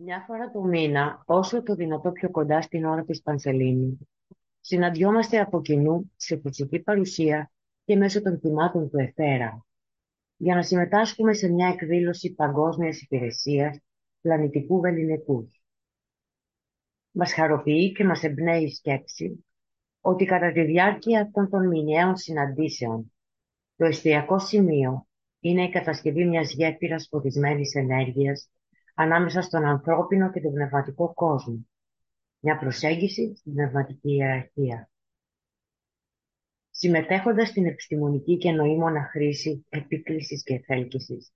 Μια φορά το μήνα, όσο το δυνατό πιο κοντά στην ώρα της Πανσελίνη, συναντιόμαστε από κοινού σε φυσική παρουσία και μέσω των θυμάτων του Εθέρα, για να συμμετάσχουμε σε μια εκδήλωση παγκόσμιας υπηρεσίας πλανητικού βεληνικούς. Μας χαροποιεί και μας εμπνέει η σκέψη ότι κατά τη διάρκεια αυτών των μηνιαίων συναντήσεων το εστιακό σημείο είναι η κατασκευή μιας γέφυρας φωτισμένης ενέργειας ανάμεσα στον ανθρώπινο και τον πνευματικό κόσμο. Μια προσέγγιση στην πνευματική ιεραρχία. Συμμετέχοντας στην επιστημονική και νοήμονα χρήση επίκλησης και εφέλκυσης,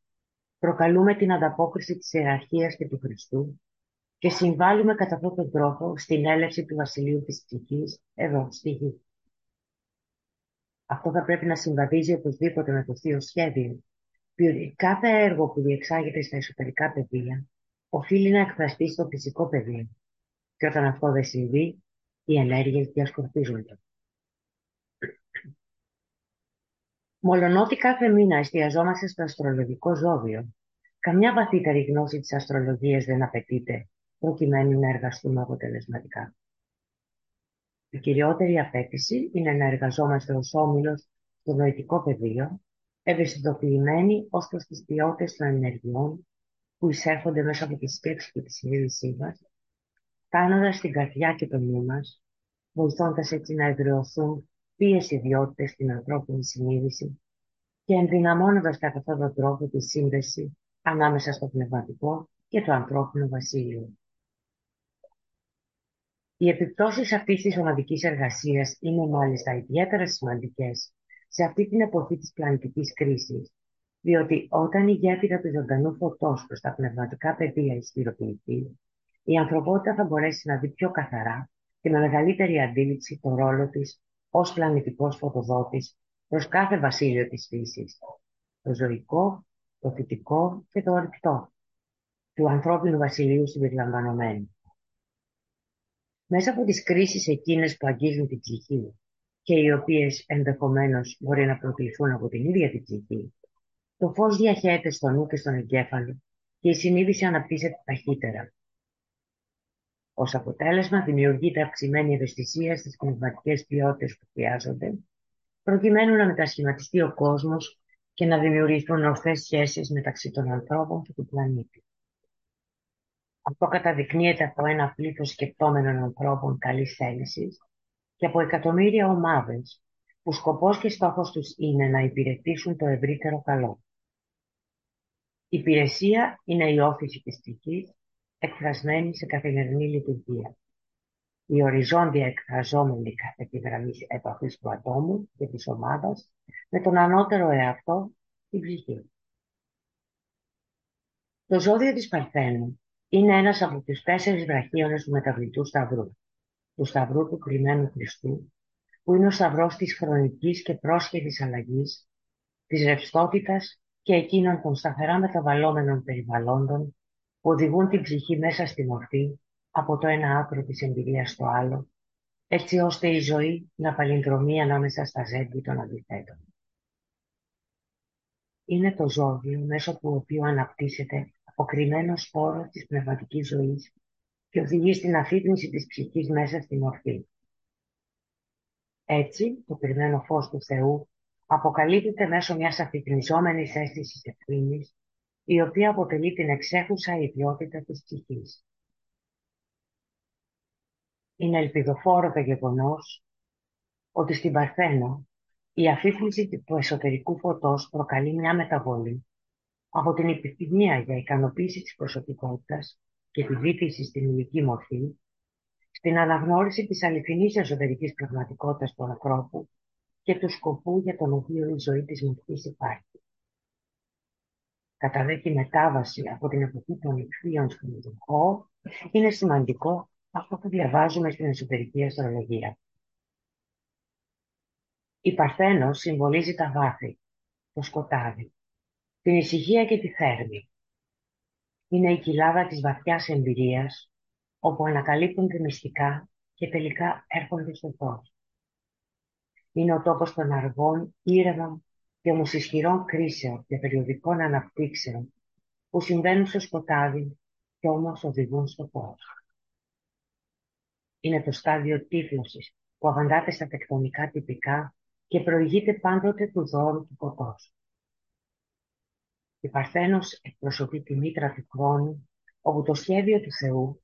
προκαλούμε την ανταπόκριση της ιεραρχίας και του Χριστού και συμβάλλουμε κατά αυτόν τον τρόπο στην έλευση του Βασιλείου της Ψυχής εδώ στη γη. Αυτό θα πρέπει να συμβαδίζει οπωσδήποτε με το θείο σχέδιο, διότι κάθε έργο που διεξάγεται στα εσωτερικά πεδία οφείλει να εκφραστεί στο φυσικό πεδίο και όταν αυτό δεν συμβεί, οι ενέργειες διασκορπίζονται. Μολονότι κάθε μήνα εστιαζόμαστε στο αστρολογικό ζώδιο, καμιά βαθύτερη γνώση της αστρολογίας δεν απαιτείται προκειμένου να εργαστούμε αποτελεσματικά. Η κυριότερη απέτηση είναι να εργαζόμαστε ως όμιλος στο νοητικό πεδίο, ευαισθητοποιημένοι ως προς τις ποιότητες των ενεργειών που εισέρχονται μέσα από τη σκέψη και τη συνείδησή μας, κάνοντας την καρδιά και το νου μας, βοηθώντας έτσι να εδραιωθούν ποιες ιδιότητες στην ανθρώπινη συνείδηση και ενδυναμώνοντας κατά αυτόν τον τρόπο τη σύνδεση ανάμεσα στο πνευματικό και το ανθρώπινο βασίλειο. Οι επιπτώσεις αυτής της ομαδικής εργασίας είναι μάλιστα ιδιαίτερα σημαντικές σε αυτή την εποχή της πλανητικής κρίσης, διότι όταν η γέφυρα του ζωντανού φωτός προς τα πνευματικά πεδία ισχυροποιηθεί, η ανθρωπότητα θα μπορέσει να δει πιο καθαρά και με μεγαλύτερη αντίληψη το ρόλο της ως πλανητικός φωτοδότης προς κάθε βασίλειο της φύσης, το ζωικό, το θετικό και το ορυκτό, του ανθρώπινου βασιλείου συμπεριλαμβανομένου. Μέσα από τις κρίσεις εκείνες που αγγίζουν την ψυχή και οι οποίες ενδεχομένως μπορεί να προκληθούν από την ίδια την ψυχή, το φως διαχέεται στο νου και στον εγκέφαλο και η συνείδηση αναπτύσσεται ταχύτερα. Ω αποτέλεσμα δημιουργείται αυξημένη ευαισθησία στις πνευματικές ποιότητες που χρειάζονται, προκειμένου να μετασχηματιστεί ο κόσμος και να δημιουργηθούν ορθές σχέσεις μεταξύ των ανθρώπων και του πλανήτη. Αυτό καταδεικνύεται από ένα πλήθος σκεπτόμενων ανθρώπων καλής θέλησης και από εκατομμύρια ομάδες που σκοπός και στόχος τους είναι να υπηρετήσουν το ευρύτερο καλό. Η υπηρεσία είναι η όθηση της ψυχής εκφρασμένη σε καθημερινή λειτουργία. Η οριζόντια εκφραζόμενη κάθε τη γραμμή επαφής του ατόμου και της ομάδας με τον ανώτερο εαυτό, την ψυχή. Το ζώδιο της Παρθένου είναι ένας από τους τέσσερις βραχίονες του μεταβλητού σταυρού, του σταυρού του κρυμμένου Χριστού, που είναι ο σταυρός της χρονικής και πρόσχεδης αλλαγής, της ρευστότητας και εκείνων των σταθερά μεταβαλλόμενων περιβαλλόντων που οδηγούν την ψυχή μέσα στη μορφή από το ένα άκρο της εμπειρίας στο άλλο, έτσι ώστε η ζωή να παλινδρομεί ανάμεσα στα ζέγγι των αντιθέτων. Είναι το ζώδιο μέσω του οποίου αναπτύσσεται ο κρυμμένος σπόρος της πνευματικής ζωής και οδηγεί στην αφύπνιση της ψυχής μέσα στη μορφή. Έτσι, το κρυμμένο φως του Θεού αποκαλύπτεται μέσω μιας αφυπνιζόμενης αίσθησης ευθύνης, η οποία αποτελεί την εξέχουσα ιδιότητα της ψυχής. Είναι ελπιδοφόρο το γεγονός ότι στην Παρθένο η αφύπνιση του εσωτερικού φωτός προκαλεί μια μεταβολή από την επιθυμία για ικανοποίηση της προσωπικότητας και τη βήθηση στην ηλική μορφή, στην αναγνώριση της αληθινής εσωτερικής πραγματικότητας του ανθρώπου και του σκοπού για τον οποίο η ζωή της μορφής υπάρχει. Κατά δέκη μετάβαση από την εποχή των ηχθείων στον ειδικό, είναι σημαντικό αυτό που διαβάζουμε στην εσωτερική αστρολογία. Η Παρθένος συμβολίζει τα βάθη, το σκοτάδι, την ησυχία και τη θέρμη. Είναι η κοιλάδα της βαθιάς εμπειρίας, όπου ανακαλύπτονται μυστικά και τελικά έρχονται στο φως. Είναι ο τόπος των αργών, ήρεμων και όμως ισχυρών κρίσεων και περιοδικών αναπτύξεων που συμβαίνουν στο σκοτάδι κι όμως οδηγούν στο φως. Είναι το στάδιο τύφλωσης που αβαντάται στα τεκτονικά τυπικά και προηγείται πάντοτε του δώρου του φωτός. Η Παρθένος εκπροσωπεί τη μήτρα του χρόνου, όπου το σχέδιο του Θεού,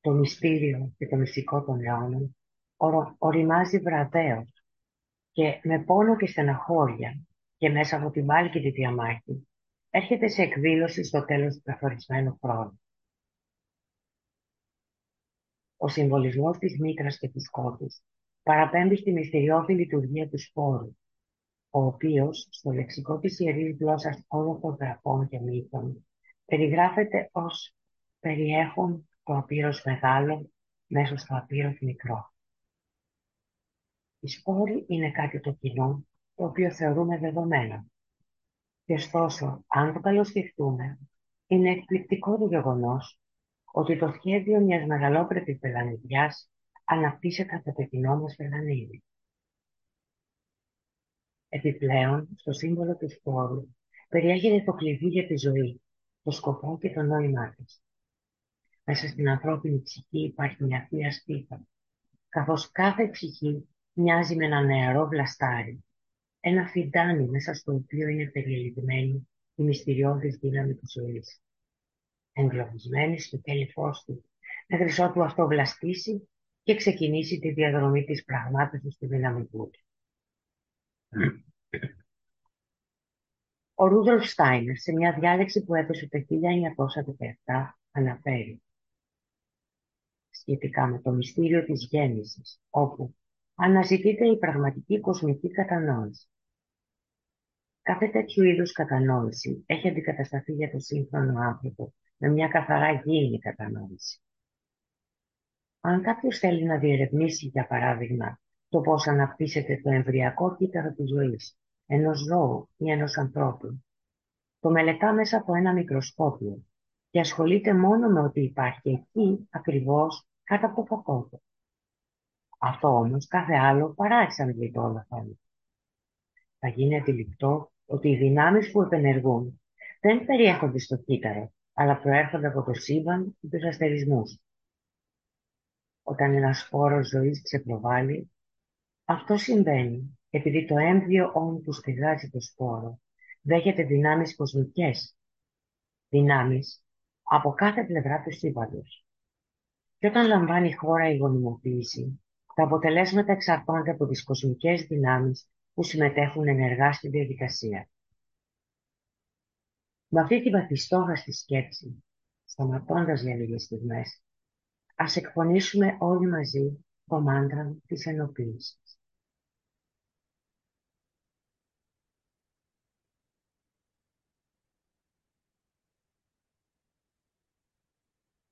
το μυστήριο και το μυστικό των αιώνων, οριμάζει βραδέως και με πόνο και στεναχώρια και μέσα από τη μάλκη τη διαμάχη, έρχεται σε εκδήλωση στο τέλος του καθορισμένου χρόνου. Ο συμβολισμός της μήτρας και της κότης παραπέμπει στη μυστηριώδη λειτουργία του σπόρου, ο οποίος στο λεξικό της ιερής γλώσσας όλων των γραφών και μύθων περιγράφεται ως περιέχον το απείρος μεγάλο μέσω στο απείρος μικρό. Οι σπόροι είναι κάτι το κοινό, το οποίο θεωρούμε δεδομένο. Και ωστόσο, αν το καλοσκεφτούμε, είναι εκπληκτικό το γεγονός ότι το σχέδιο μιας μεγαλόπρεπης πελανηδιάς αναπτύσσεται από το κοινό μας πελανίδι. Επιπλέον, στο σύμβολο του σπόρου, περιέχεται το κλειδί για τη ζωή, το σκοπό και το νόημά της. Μέσα στην ανθρώπινη ψυχή υπάρχει μια θεία σπίθα, καθώς κάθε ψυχή μοιάζει με ένα νεαρό βλαστάρι, ένα φιντάνι μέσα στο οποίο είναι περιελειμμένη η μυστηριώδης δύναμη της ζωής. Εγκλωβισμένη στο τέλει φως του, μέχρι ότου αυτό βλαστήσει και ξεκινήσει τη διαδρομή της πραγμάτωσης του δυναμικού του. Ο Ρούδολφ Στάινερ σε μια διάλεξη που έδωσε το 1917 αναφέρει σχετικά με το μυστήριο της γέννησης, όπου αναζητείται η πραγματική κοσμική κατανόηση. Κάθε τέτοιου είδους κατανόηση έχει αντικατασταθεί για τον σύγχρονο άνθρωπο με μια καθαρά γήινη κατανόηση. Αν κάποιος θέλει να διερευνήσει, για παράδειγμα, το πώς αναπτύσσεται το εμβριακό κύτταρο της ζωής, ενός ζώου ή ενός ανθρώπου, το μελετά μέσα από ένα μικροσκόπιο και ασχολείται μόνο με ότι υπάρχει εκεί ακριβώς κάτω από το φακό του. Αυτό όμως κάθε άλλο παρά εξαντλεί το όλο θέμα. Θα γίνει αντιληπτό ότι οι δυνάμεις που επενεργούν δεν περιέχονται στο κύτταρο, αλλά προέρχονται από το σύμπαν και τους αστερισμούς. Όταν ένας σπόρος ζωής ξεπροβάλλει, αυτό συμβαίνει επειδή το έμβιο όν που στεγάζει το σπόρο δέχεται δυνάμεις κοσμικές, δυνάμεις από κάθε πλευρά του σύμπαντος. Και όταν λαμβάνει η χώρα η γονιμοποίηση, τα αποτελέσματα εξαρτώνται από τις κοσμικές δυνάμεις που συμμετέχουν ενεργά στη διαδικασία. Με αυτή την βαθιστόχαστη σκέψη, σταματώντας για λίγες στιγμές, ας εκπονήσουμε όλοι μαζί το μάντρα της ενοποίησης.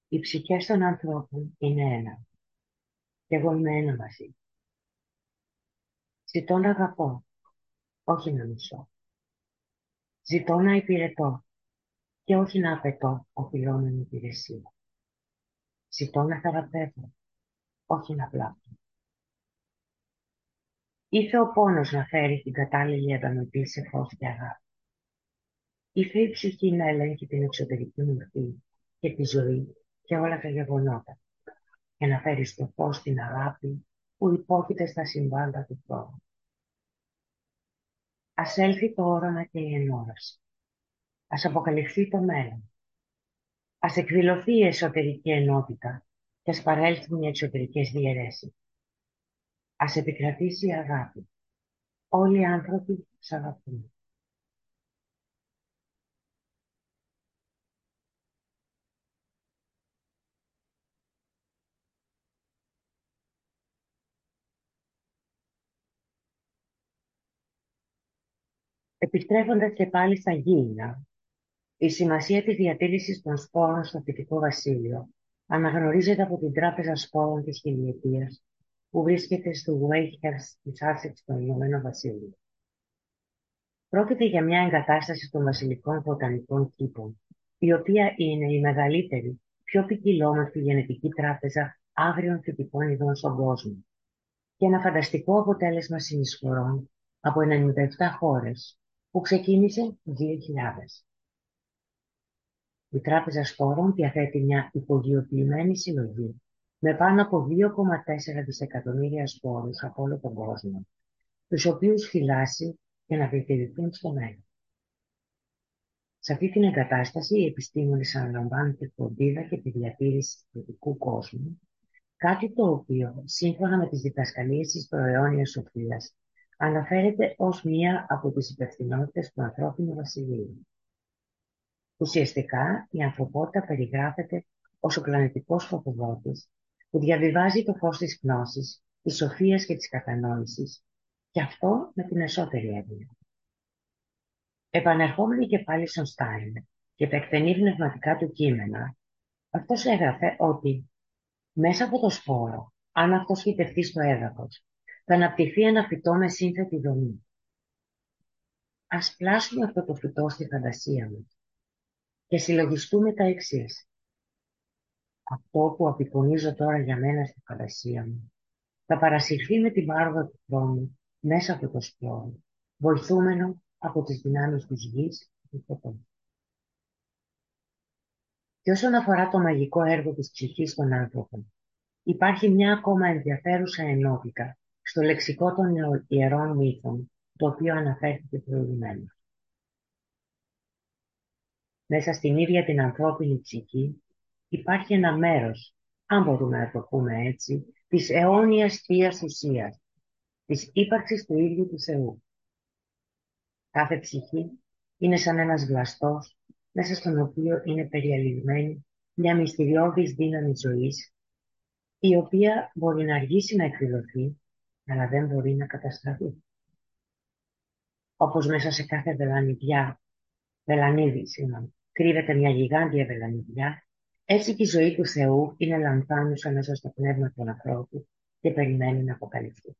Οι ψυχές των ανθρώπων είναι ένα. Και εγώ είμαι ένα μαζί. Ζητώ να αγαπώ, όχι να μισώ. Ζητώ να υπηρετώ και όχι να απαιτώ οφειλόμενη υπηρεσία. Ζητώ να θεραπεύω, όχι να βλάπτω. Ήθε ο πόνος να φέρει την κατάλληλη ανταμετή σε φως και αγάπη. Ήθε η ψυχή να ελέγχει την εξωτερική μορφή και τη ζωή και όλα τα γεγονότα και να φέρει στο φως την αγάπη που υπόκειται στα συμβάντα του χρόνου. Ας έλθει το όραμα και η ενόραση. Ας αποκαλυφθεί το μέλλον. Ας εκδηλωθεί η εσωτερική ενότητα και ας παρέλθουν οι εξωτερικές διαιρέσεις. Ας επικρατήσει η αγάπη. Όλοι οι άνθρωποι σ' αγαπούν. Επιστρέφοντας και πάλι στα γήινα, η σημασία της διατήρησης των σπόρων στο φυτικό βασίλειο αναγνωρίζεται από την Τράπεζα Σπόρων της Χιλιετίας που βρίσκεται στο Wakehurst της Άσεξ στο Ηνωμένο Βασίλειο. Πρόκειται για μια εγκατάσταση των βασιλικών βοτανικών κήπων, η οποία είναι η μεγαλύτερη, πιο ποικιλόμορφη γενετική τράπεζα άγριων φυτικών ειδών στον κόσμο και ένα φανταστικό αποτέλεσμα συνεισφορών από 97 χώρες που ξεκίνησε το 2000. Η Τράπεζα Σπόρων διαθέτει μια υπογειοποιημένη συλλογή με πάνω από 2,4 δισεκατομμύρια σπόρους από όλο τον κόσμο, τους οποίους φυλάσσει για να διατηρηθούν στο μέλλον. Σε αυτή την εγκατάσταση οι επιστήμονες αναλαμβάνουν τη φροντίδα και τη διατήρηση του δυτικού κόσμου, κάτι το οποίο, σύμφωνα με τις διδασκαλίες της προαιώνιας σοφίας, αναφέρεται ως μία από τις υπευθυνότητες του ανθρώπινου βασιλείου. Ουσιαστικά, η ανθρωπότητα περιγράφεται ως ο πλανητικός φωτοβότης που διαβιβάζει το φως της γνώσης, της σοφίας και της κατανόησης, και αυτό με την εσωτερή έννοια. Επανερχόμενοι και πάλι στον Στάιν και τα εκτενή πνευματικά του κείμενα, αυτός έγραφε ότι μέσα από το σπόρο, αν αυτός φυτευτεί στο έδαφος, θα αναπτυχθεί ένα φυτό με σύνθετη δομή. Ας πλάσουμε αυτό το φυτό στη φαντασία μας και συλλογιστούμε τα εξής. Αυτό που απεικονίζω τώρα για μένα στη φαντασία μου θα παρασυρθεί με την πάροδο του χρόνου μέσα από το σπόρο, βοηθούμενο από τις δυνάμεις της γης και του φωτός. Και όσον αφορά το μαγικό έργο της ψυχής των άνθρωπων, υπάρχει μια ακόμα ενδιαφέρουσα ενότητα στο λεξικό των ιερών μύθων, το οποίο αναφέρθηκε προηγουμένως. Μέσα στην ίδια την ανθρώπινη ψυχή υπάρχει ένα μέρος, αν μπορούμε να το πούμε έτσι, της αιώνιας θείας ουσίας, της ύπαρξης του ίδιου του Θεού. Κάθε ψυχή είναι σαν ένας βλαστός, μέσα στον οποίο είναι περιαλειμμένη μια μυστηριώδης δύναμη ζωής, η οποία μπορεί να αργήσει να εκδηλωθεί, αλλά δεν μπορεί να καταστραφεί. Όπως μέσα σε κάθε βελανιδιά, βελανίδι, συγγνώμη, κρύβεται μια γιγάντια βελανιδιά, έτσι και η ζωή του Θεού είναι λανθάνουσα μέσα στο πνεύμα του ανθρώπου και περιμένει να αποκαλυφθεί.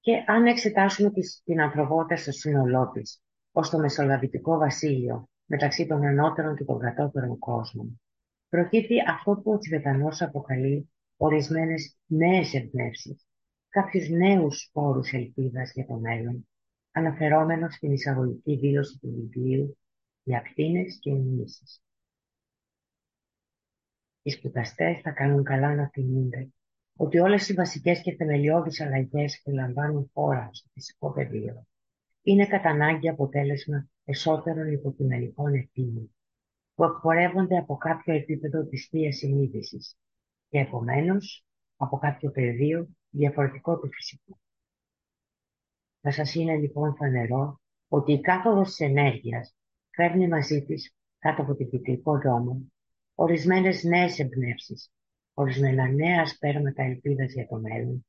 Και αν εξετάσουμε την ανθρωπότητα στο σύνολό της, ως το μεσολαβητικό βασίλειο μεταξύ των ανώτερων και των κατώτερων κόσμων, προκύπτει αυτό που ο Τιβετανός αποκαλεί ορισμένες νέες εμπνεύσεις, κάποιους νέους σπόρους ελπίδας για το μέλλον, αναφερόμενος στην εισαγωγική δήλωση του βιβλίου για ακτίνες και εννήσεις. Οι σπουδαστές θα κάνουν καλά να θυμούνται ότι όλες οι βασικές και θεμελιώδεις αλλαγές που λαμβάνουν χώρα στο φυσικό πεδίο είναι κατά ανάγκη αποτέλεσμα εσωτερών υποκειμενικών ευθύνων που εκπορεύονται από κάποιο επίπεδο της θείας συνείδησης και επομένως από κάποιο πεδίο διαφορετικό του φυσικού. Θα σας είναι λοιπόν φανερό ότι η κάθοδος της ενέργειας φέρνει μαζί της κάτω από την κυκλικό δρόμο ορισμένες νέες εμπνεύσεις, ορισμένα νέα σπέρματα ελπίδας για το μέλλον,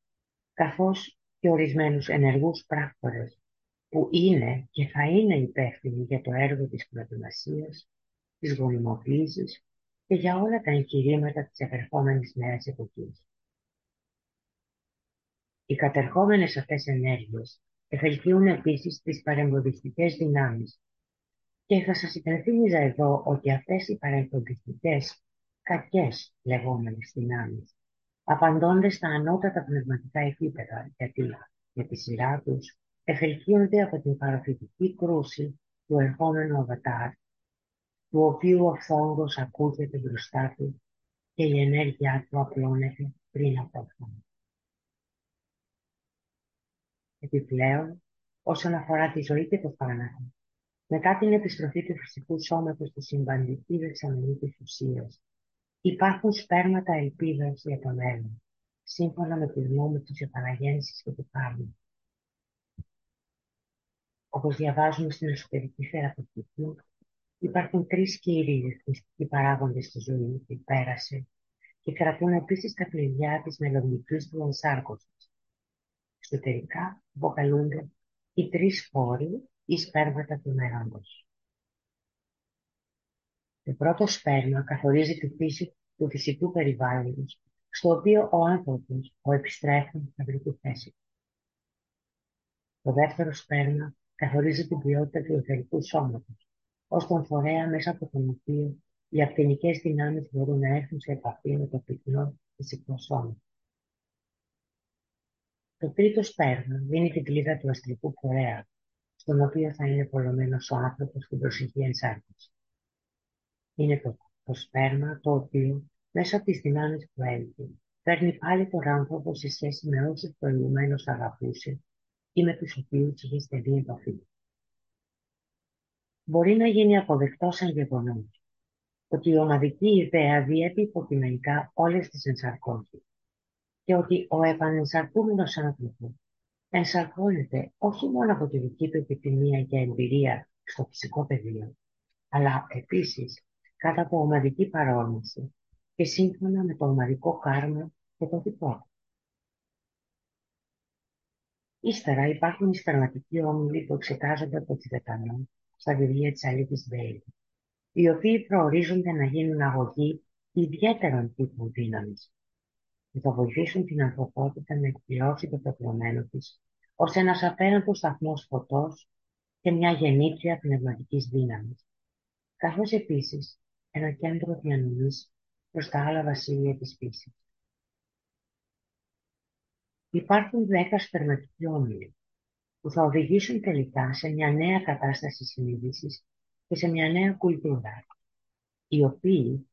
καθώς και ορισμένους ενεργούς πράκτορες που είναι και θα είναι υπεύθυνοι για το έργο της προετοιμασίας, της γονιμοποίησης και για όλα τα εγχειρήματα της επερχόμενης νέας εποχής. Οι κατερχόμενες αυτές ενέργειες εφελκύουν επίσης τις παρεμποδιστικές δυνάμεις και θα σας υπενθύμιζα εδώ ότι αυτές οι παρεμποδιστικές κακές λεγόμενες δυνάμεις απαντώνται στα ανώτατα πνευματικά επίπεδα γιατί για τη σειρά τους εφελκύονται από την παραφυτική κρούση του ερχόμενου αβατάρ του οποίου ο φόγκος ακούγεται μπροστά του και η ενέργειά του απλώνεται πριν από αυτό. Επιπλέον, όσον αφορά τη ζωή και το θάνατο, μετά την επιστροφή του φυσικού σώματος στη συμπαντική δεξαμενή της ουσίας, υπάρχουν σπέρματα ελπίδας για το μέλλον, σύμφωνα με τη γνώμη της επαναγέννησης και του Παύλου. Όπως διαβάζουμε στην εσωτερική θεραπευτική, υπάρχουν τρεις κύριοι ρυθμιστικοί παράγοντες στη ζωή που πέρασε και κρατούν επίσης τα κλειδιά της μελλοντικής του ενσάρκωσης. Εσωτερικά αποκαλούνται οι τρεις φόροι ή σπέρματα του μέλλοντος. Το πρώτο σπέρμα καθορίζει τη φύση του φυσικού περιβάλλοντος, στο οποίο ο άνθρωπος, ο επιστρέφων, θα βρει τη θέση Το δεύτερο σπέρμα καθορίζει την ποιότητα του εθερικού σώματος, ως τον φορέα μέσα από τον οποίο οι ακτινικές δυνάμεις μπορούν να έρθουν σε επαφή με το πυκνό φυσικό σώμα. Το τρίτο σπέρμα δίνει την κλίδα του αστρικού φορέα, στον οποίο θα είναι πολλωμένος ο άνθρωπος στην προσεχή ενσάρκωση. Είναι το, το σπέρμα το οποίο μέσα από τις δυνάμεις που έλθει φέρνει πάλι τον άνθρωπο σε σχέση με όσους προηγουμένως αγαπούσε ή με τους οποίους είχε στενή επαφή. Μπορεί να γίνει αποδεκτό σαν γεγονός. Ότι η ομαδική ιδέα διέπει υποκειμενικά όλες τις ενσαρκώσεις και ότι ο επανενσαρκούμενος άνθρωπος ενσαρκώνεται όχι μόνο από τη δική του επιθυμία και εμπειρία στο φυσικό πεδίο, αλλά επίσης κάτω από ομαδική παρόμοιση και σύμφωνα με το ομαδικό κάρμα και το δικό Ύστερα υπάρχουν οι στερματικοί όμιλοι που εξετάζονται από τη Δεκανό στα βιβλία της Αλήθης Μπέιλ, οι οποίοι προορίζονται να γίνουν αγωγοί ιδιαίτερων τύπων δύναμης, που θα βοηθήσουν την ανθρωπότητα να εκπληρώσει το πεπρωμένο της ως ένας απέραντος σταθμός φωτός και μια γεννήτρια πνευματικής δύναμης, καθώς επίσης ένα κέντρο διανομής προς τα άλλα βασίλεια της φύσης. Υπάρχουν δέκα σπερματικοί όμιλοι, που θα οδηγήσουν τελικά σε μια νέα κατάσταση συνείδησης και σε μια νέα κουλτούρα, οι οποίοι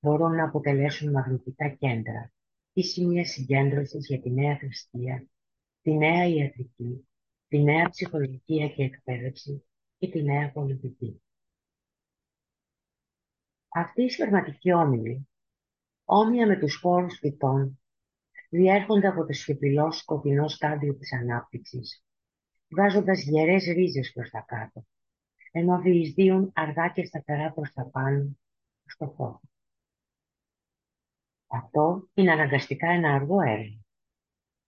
μπορούν να αποτελέσουν μαγνητικά κέντρα ή σημεία συγκέντρωσης για τη νέα θρησκεία, τη νέα ιατρική, τη νέα ψυχολογία και εκπαίδευση και τη νέα πολιτική. Αυτοί οι σπερματικοί όμιλοι, όμοια με τους χώρους φυτών, διέρχονται από το σιωπηλό σκοτεινό στάδιο της ανάπτυξης, βγάζοντας γερές ρίζες προς τα κάτω, ενώ διεισδύουν αργά και σταθερά προς τα πάνω, στο φως. Αυτό είναι αναγκαστικά ένα αργό έργο,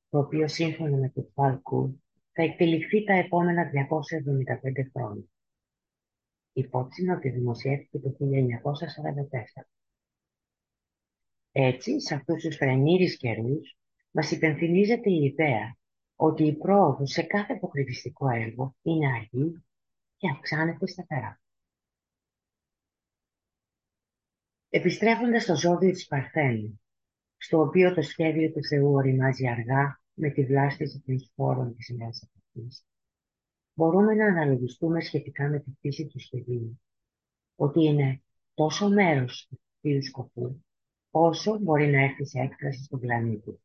το οποίο σύμφωνα με το Φαλκού θα εκτεληχθεί τα επόμενα 275 χρόνια. Υπόψη ότι δημοσιεύτηκε το 1944. Έτσι, σε αυτούς τους φρενήρις καιρούς, μας υπενθυμίζεται η ιδέα ότι η πρόοδος σε κάθε αποκριτιστικό έργο είναι αργή και αυξάνεται σταθερά. Επιστρέφοντας στο ζώδιο της Παρθένου, στο οποίο το σχέδιο του Θεού οριμάζει αργά με τη βλάστηση των σπόρων της νέας εποχής, μπορούμε να αναλογιστούμε σχετικά με τη φύση του σχεδίου, ότι είναι τόσο μέρος του θείου σκοπού, όσο μπορεί να έρθει σε έκφραση στον πλανήτη,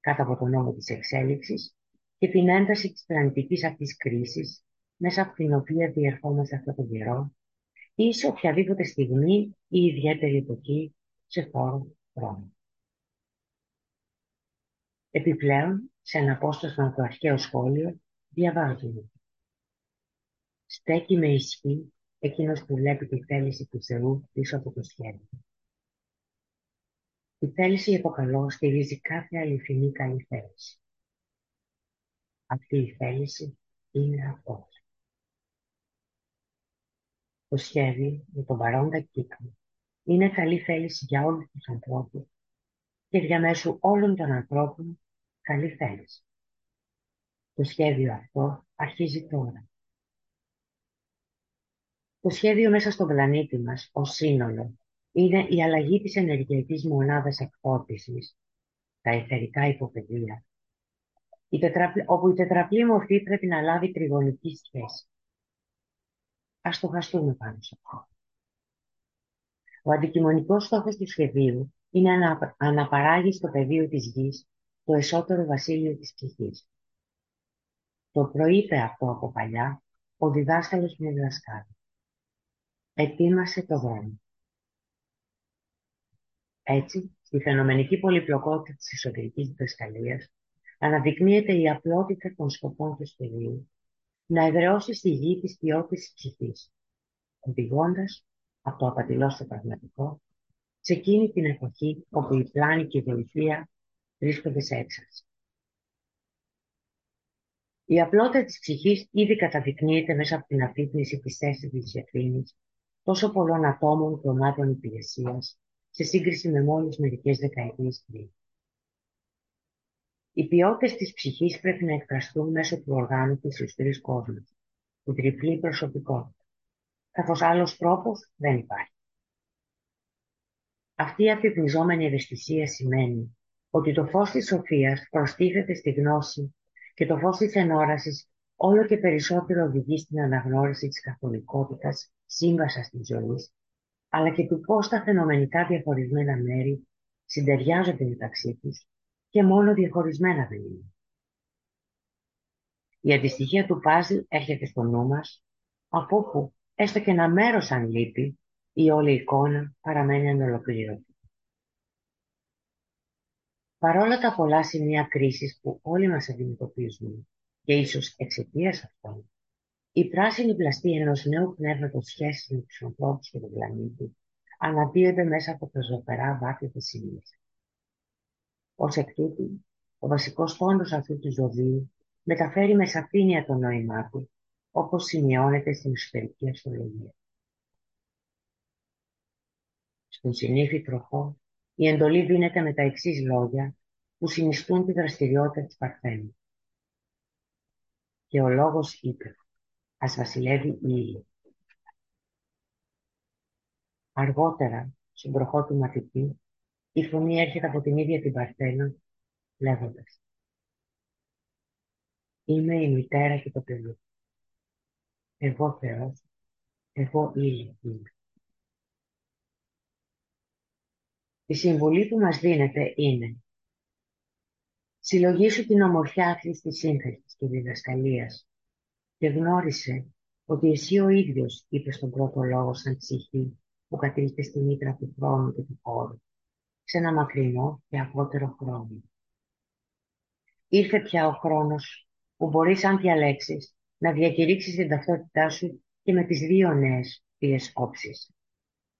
κάτω από τον νόμο της εξέλιξης και την ένταση της πλανητικής αυτής κρίσης, μέσα από την οποία διερχόμαστε αυτό το καιρό, ή σε οποιαδήποτε στιγμή ή ιδιαίτερη εποχή σε χώρο χρόνο. Επιπλέον, σε ένα απόστασμα από το αρχαίο σχόλιο, διαβάζουμε. Στέκει με ισχύ εκείνος που βλέπει τη θέληση του Θεού πίσω από το σχέδιο. Η θέληση για το καλό στηρίζει κάθε αληθινή καλή θέληση. Αυτή η θέληση είναι αυτό. Το σχέδιο για τον παρόντα κύκλο είναι καλή θέληση για όλους τους ανθρώπους και διαμέσου όλων των ανθρώπων καλή θέληση. Το σχέδιο αυτό αρχίζει τώρα. Το σχέδιο μέσα στον πλανήτη μας, ως σύνολο, είναι η αλλαγή της ενεργειακής μονάδας εκφόρτισης, τα εθερικά υποπεδία, η όπου η τετραπλή μορφή πρέπει να λάβει τριγωνική σχέση. Ας το χαστούμε πάνω σε αυτό. Ο αντικειμονικός στόχος του σχεδίου είναι να αναπαράγει στο πεδίο της γης το εσωτερό βασίλειο της ψυχής. Το προείπε αυτό από παλιά ο διδάσκαλος με διδασκάλου. Ετοίμασε το δρόμο. Έτσι, στη φαινομενική πολυπλοκότητα της εσωτερικής διδασκαλίας αναδεικνύεται η απλότητα των σκοπών του σχεδίου να εδραιώσει στη γη της ποιότητας της ψυχής, οδηγώντας από το απατηλός στο πραγματικό σε εκείνη την εποχή όπου η πλάνη και η βοηθεία βρίσκονται σε έξαρση. Η απλότητα της ψυχής ήδη καταδεικνύεται μέσα από την αφύπνιση της θέσης της ευθύνης τόσο πολλών ατόμων και ομάδων υπηρεσίας σε σύγκριση με μόλις μερικές δεκαετίες πριν. Οι ποιότητες της ψυχής πρέπει να εκφραστούν μέσω του οργάνου της στους τρεις κόσμους, του τριπλή προσωπικότητας, καθώς άλλος τρόπος δεν υπάρχει. Αυτή η αφυπνιζόμενη ευαισθησία σημαίνει ότι το φως της σοφίας προστίθεται στη γνώση και το φως της ενόρασης όλο και περισσότερο οδηγεί στην αναγνώριση της καθολικότητας σύμβασας της ζωής αλλά και του πώς τα φαινομενικά διαχωρισμένα μέρη συντεριάζονται μεταξύ τους και μόνο διαχωρισμένα δεν είναι. Η αντιστοιχεία του παζλ έρχεται στο νου μας, από όπου έστω και ένα μέρος αν λείπει, η όλη εικόνα παραμένει ανολοκλήρωτη. Παρόλα τα πολλά σημεία κρίσης που όλοι μας αντιμετωπίζουμε και ίσως εξαιτίας αυτών, η πράσινη πλαστή ενός νέου πνεύματος σχέσης με τους ανθρώπους και τον πλανήτη αναδύεται μέσα από τα ζωφερά βάθη της ύλης. Ως εκ τούτου, ο βασικός τόνος αυτού του ζωδίου μεταφέρει με σαφήνεια το νόημά του, όπως σημειώνεται στην εσωτερική αστρολογία. Στον συνήθι τροχό, η εντολή δίνεται με τα εξής λόγια που συνιστούν τη δραστηριότητα της Παρθένου. Και ο λόγος είπε, ας βασιλεύει η ύλη. Αργότερα, στον τροχό του μαθητή, η φωνή έρχεται από την ίδια την Παρθένα, λέγοντας Είμαι η μητέρα και το παιδί. Εγώ Θεός, εγώ ύλη είμαι. Η συμβουλή που μας δίνεται είναι Συλλογήσου την ομορφιά αυτής της σύνθεσης και διδασκαλίας και γνώρισε ότι εσύ ο ίδιος είπες στον πρώτο λόγο σαν ψυχή που κατήλθε στη μήτρα του χρόνου και του χώρου σε ένα μακρινό και απότερο χρόνο. Ήρθε πια ο χρόνος που μπορείς αν διαλέξεις να διακηρύξεις την ταυτότητά σου και με τις δύο νέες θείες όψεις,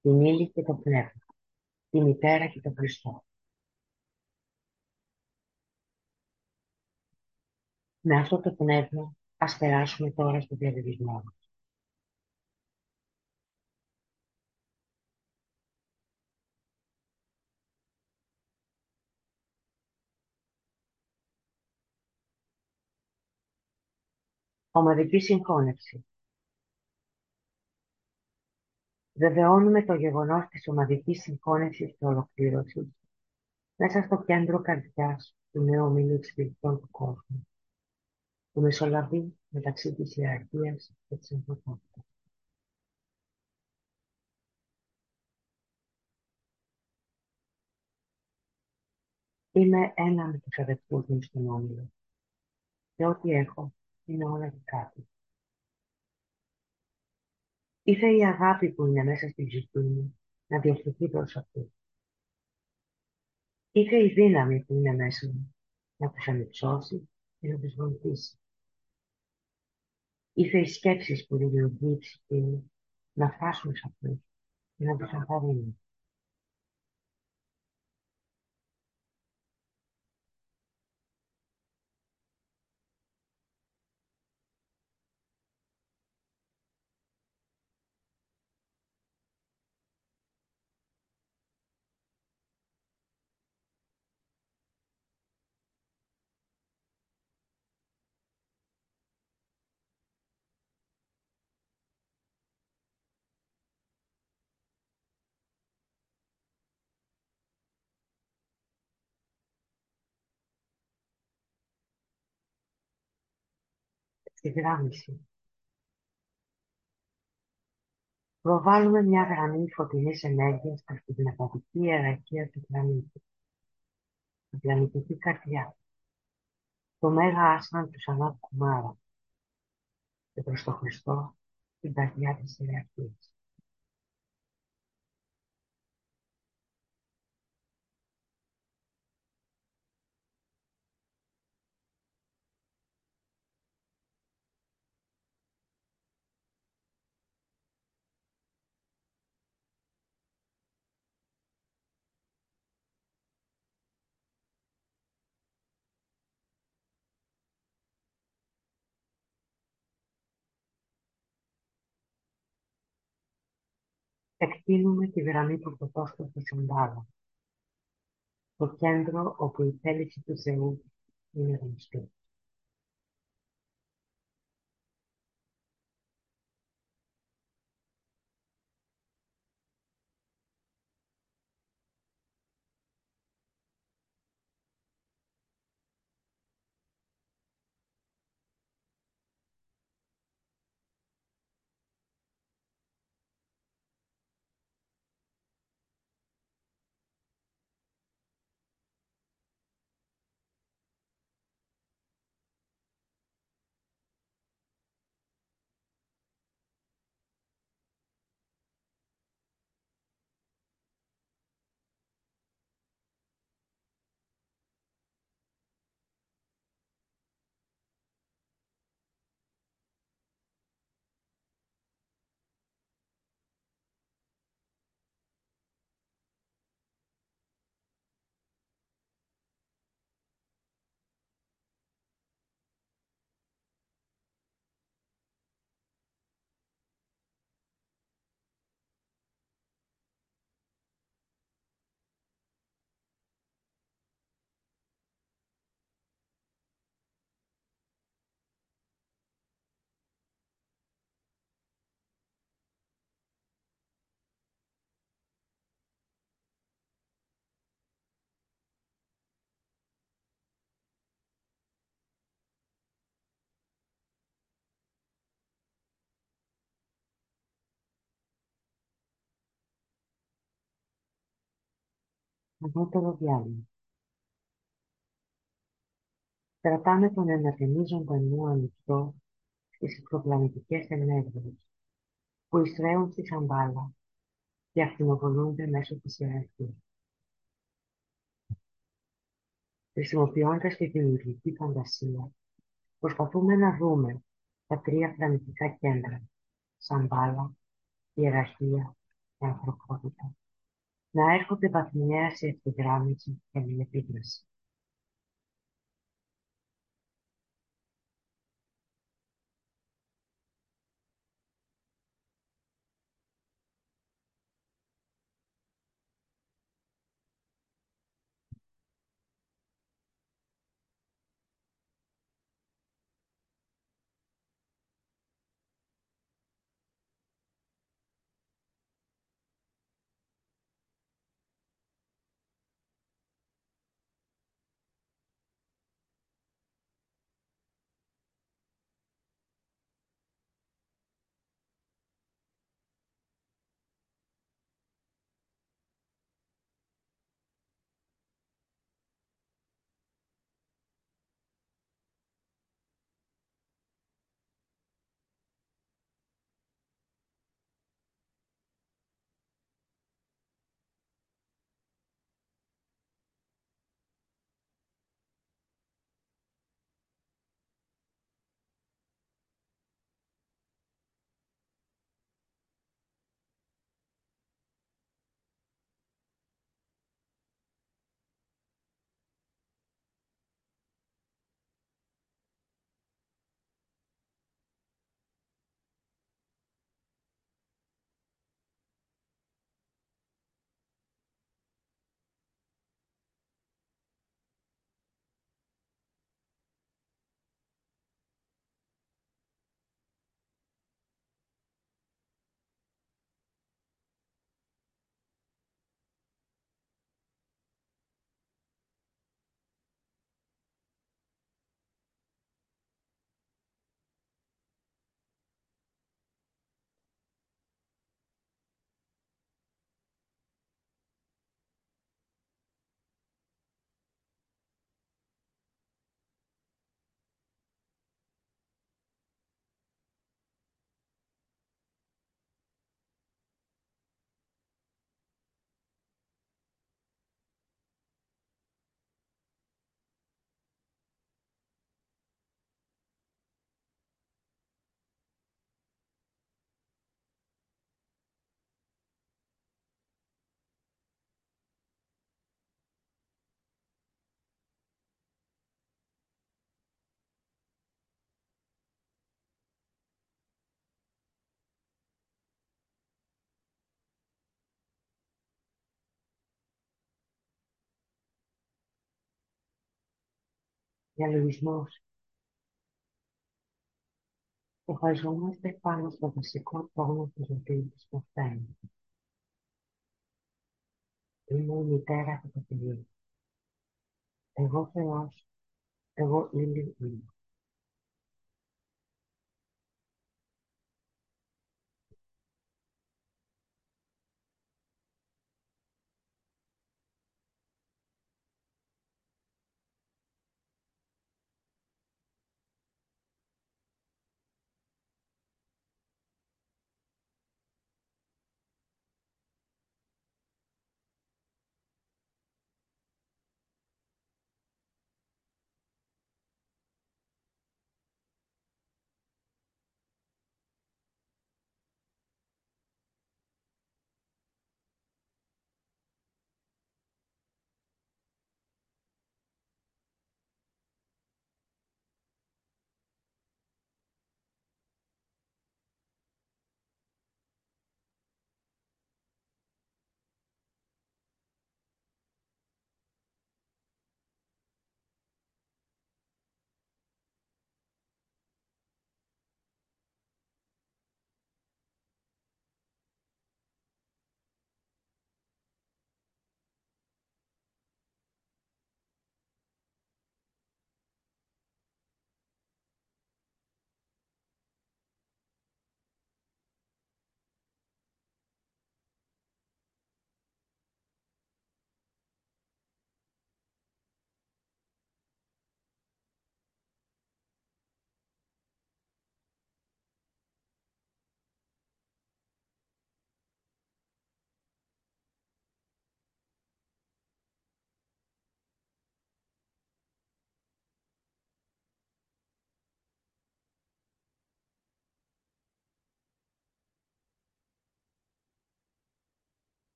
την ύλη και το πνεύμα, τη μητέρα και τον Χριστό. Με αυτό το πνεύμα ας περάσουμε τώρα στο διαδεδισμό μας. Ομαδική συγχώνευση. Βεβαιώνουμε το γεγονός της ομαδικής συγχώνευσης και ολοκλήρωσης μέσα στο κέντρο καρδιάς του νέου ομίλου εξυπηρετών του κόσμου, που μεσολαβεί μεταξύ της ιεραρχίας και της ανθρωπότητας. Είμαι ένα με τους αδερφούς μου στον όμιλο και ό,τι έχω είναι όλα δικά του. Ήθε η αγάπη που είναι μέσα στη ψυχή μου να διαχειριστεί προς αυτού. Ήθε η δύναμη που είναι μέσα μου να τους ανυψώσει και να τους βοηθήσει. Ήθε οι σκέψεις που δημιουργεί η ψυχή μου να φτάσουν σε αυτούς και να τους ενθαρρύνουν. Στη γράμμιση. Προβάλλουμε μια γραμμή φωτεινής ενέργειας προς την πνευματική ιεραρχία του πλανήτη. Την πλανητική καρδιά. Το μέγα άσαν του Σανάτ Κουμάρα. Και προς τον Χριστό την καρδιά της ιεραρχίας. Εκτείνουμε τη γραμμή του πρωτόστροφου Σαντάλα, το κέντρο όπου η θέληση του Θεού είναι γνωστή. Ανώτερο διάλειμμα. Κρατάμε τον ενατενίζοντα νου ανοιχτό στις εξωπλανητικές ενέργειες που εισραίουν στη Σαμπάλα και ακτινοβολούνται μέσω της ιεραρχίας. Χρησιμοποιώντας τη δημιουργική φαντασία, προσπαθούμε να δούμε τα τρία πλανητικά κέντρα, Σαμπάλα, Ιεραρχία και Ανθρωπότητα, να έρχονται βαθμιαία σε ευθυγράμμιση και αλληλεπίδραση. Διαλογισμός. Στοχαζόμαστε πάνω στο βασικό τόνο της ζωής που φτάνει. Είμαι η μητέρα και το παιδί. Εγώ Θεός, εγώ ήλιο είμαι.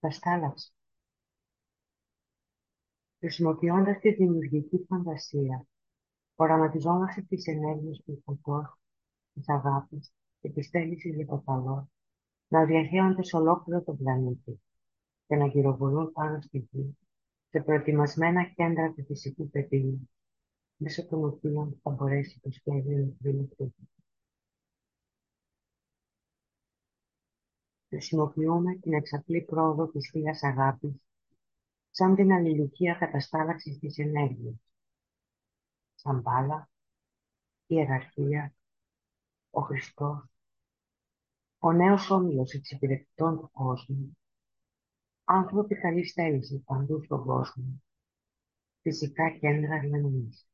Τα στάλαξη. Χρησιμοποιώντας τη δημιουργική φαντασία, οραματιζόμαστε τις ενέργειες του φωτός, της αγάπης και της θέλησης για το καλό, να διαχέονται σε ολόκληρο τον πλανήτη και να γυροβολούν πάνω στη γη, σε προετοιμασμένα κέντρα του φυσικού πεδίου, μέσω των οποίων θα μπορέσει το σχέδιο να Χρησιμοποιούμε την εξαπλή πρόοδο της Θείας Αγάπης σαν την αλληλουχία καταστάλαξης της ενέργειας, σαν μπάλα, ιεραρχία, ο Χριστός, ο νέος όμιλος εξυπηρετητών του κόσμου, άνθρωποι καλής θέλησης παντού στον κόσμο, φυσικά κέντρα διανομής.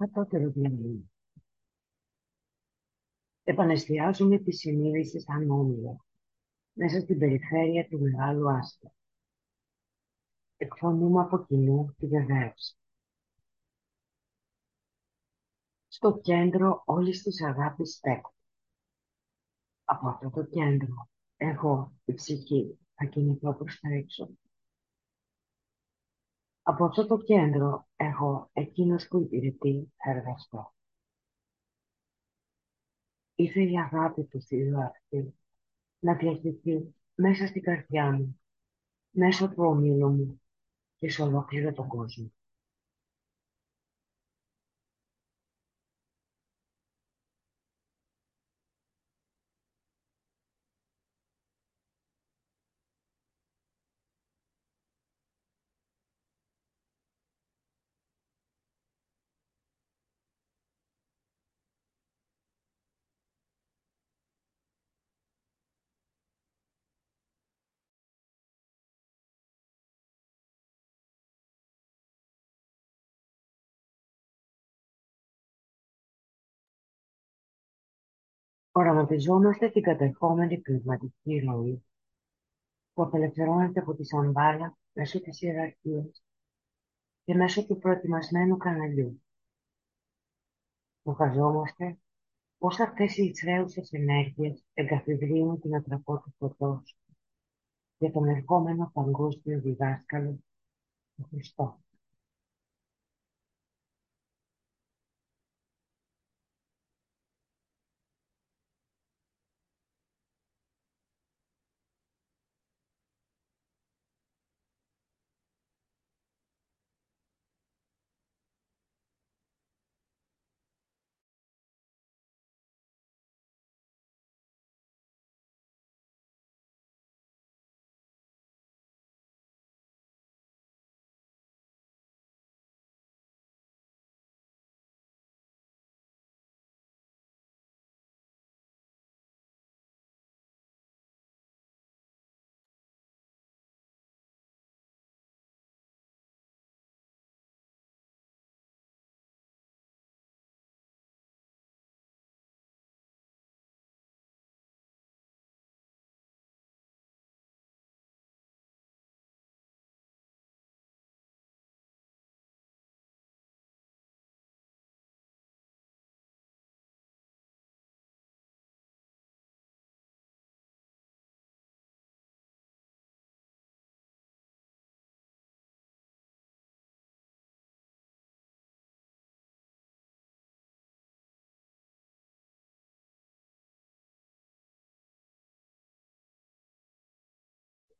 Κατώτερο δηλαδή. Επανεστιάζουμε τη συνείδηση σαν όμιλο μέσα στην περιφέρεια του μεγάλου άστρα. Εκφωνούμε από κοινού τη βεβαίωση. Στο κέντρο όλης της αγάπης στέκω. Από αυτό το κέντρο, εγώ, η ψυχή, θα κινηθώ προς τα έξω. Από αυτό το κέντρο, εγώ, εκείνος που υπηρετεί, θα εργαστώ. Ήρθε η αγάπη του Θεού αυτή να διαχειριστεί μέσα στην καρδιά μου, μέσω του ομίλου μου και σε ολόκληρο τον κόσμο. Οραματιζόμαστε την κατεχόμενη πνευματική ροή που απελευθερώνεται από τη σαμπάλα μέσω της ιεραρχίας και μέσω του προετοιμασμένου καναλιού. Φανταζόμαστε πώς αυτές οι εισραίουσες ενέργειες εγκαθιδρύουν την ατραπό του φωτός για τον ερχόμενο παγκόσμιο διδάσκαλο, τον Χριστό.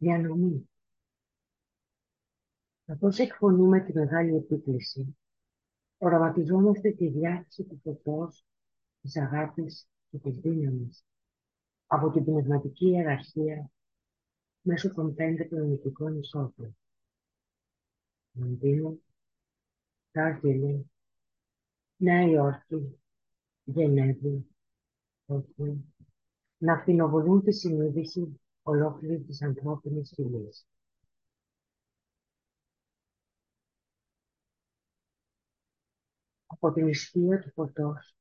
Διανομή. Καθώς εκφωνούμε τη μεγάλη επίκληση, οραματιζόμαστε τη διάθεση του φωτός, της αγάπης και της δύναμης από την πνευματική ιεραρχία μέσω των πέντε πνευματικών εισόδων. Λονδίνο, Τάρτιλη, Νέα Υόρκη, Γενέβη, Τόκιο, να ακτινοβολούν τη συνείδηση ολόκληρη της ανθρώπινης φυλής. Από την ισχύα του φωτός,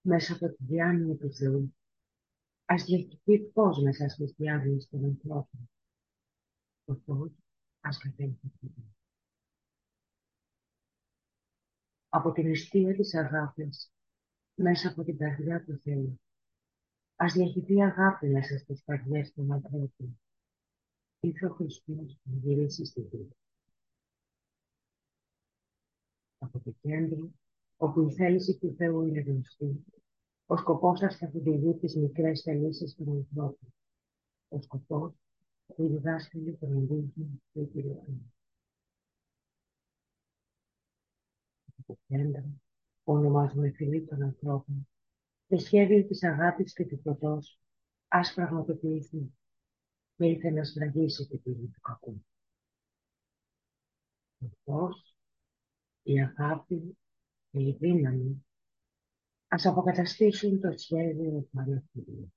μέσα από τη διάνοια του Θεού, ας διαχειριστεί φως μέσα στις διάδειες των ανθρώπων. Το φως ας κατέλθει Από την αιστεία της αγάπης, μέσα από την καρδιά του Θεού, ας διαχειριστεί αγάπη μέσα στις καρδιές των ανθρώπων. Ήρθε ο Χριστός να γυρίσει στη γη. Από το κέντρο, όπου η θέληση του Θεού είναι γνωστή, ο σκοπός σας θα οδηγεί τις μικρές θελήσεις των ανθρώπων. Ο σκοπός που οι διδάσκαλοι φροντίζουν και υπηρετούν. Από κέντρο, που ονομάζουμε φιλή των ανθρώπων, το σχέδιο της αγάπης και του φωτός, ας πραγματοποιηθεί και ήθελε να σφραγίσει την πύλη του κακού. Ο φως, η αγάπη και η δύναμη ας αποκαταστήσουν το σχέδιο του Παναθηνίου.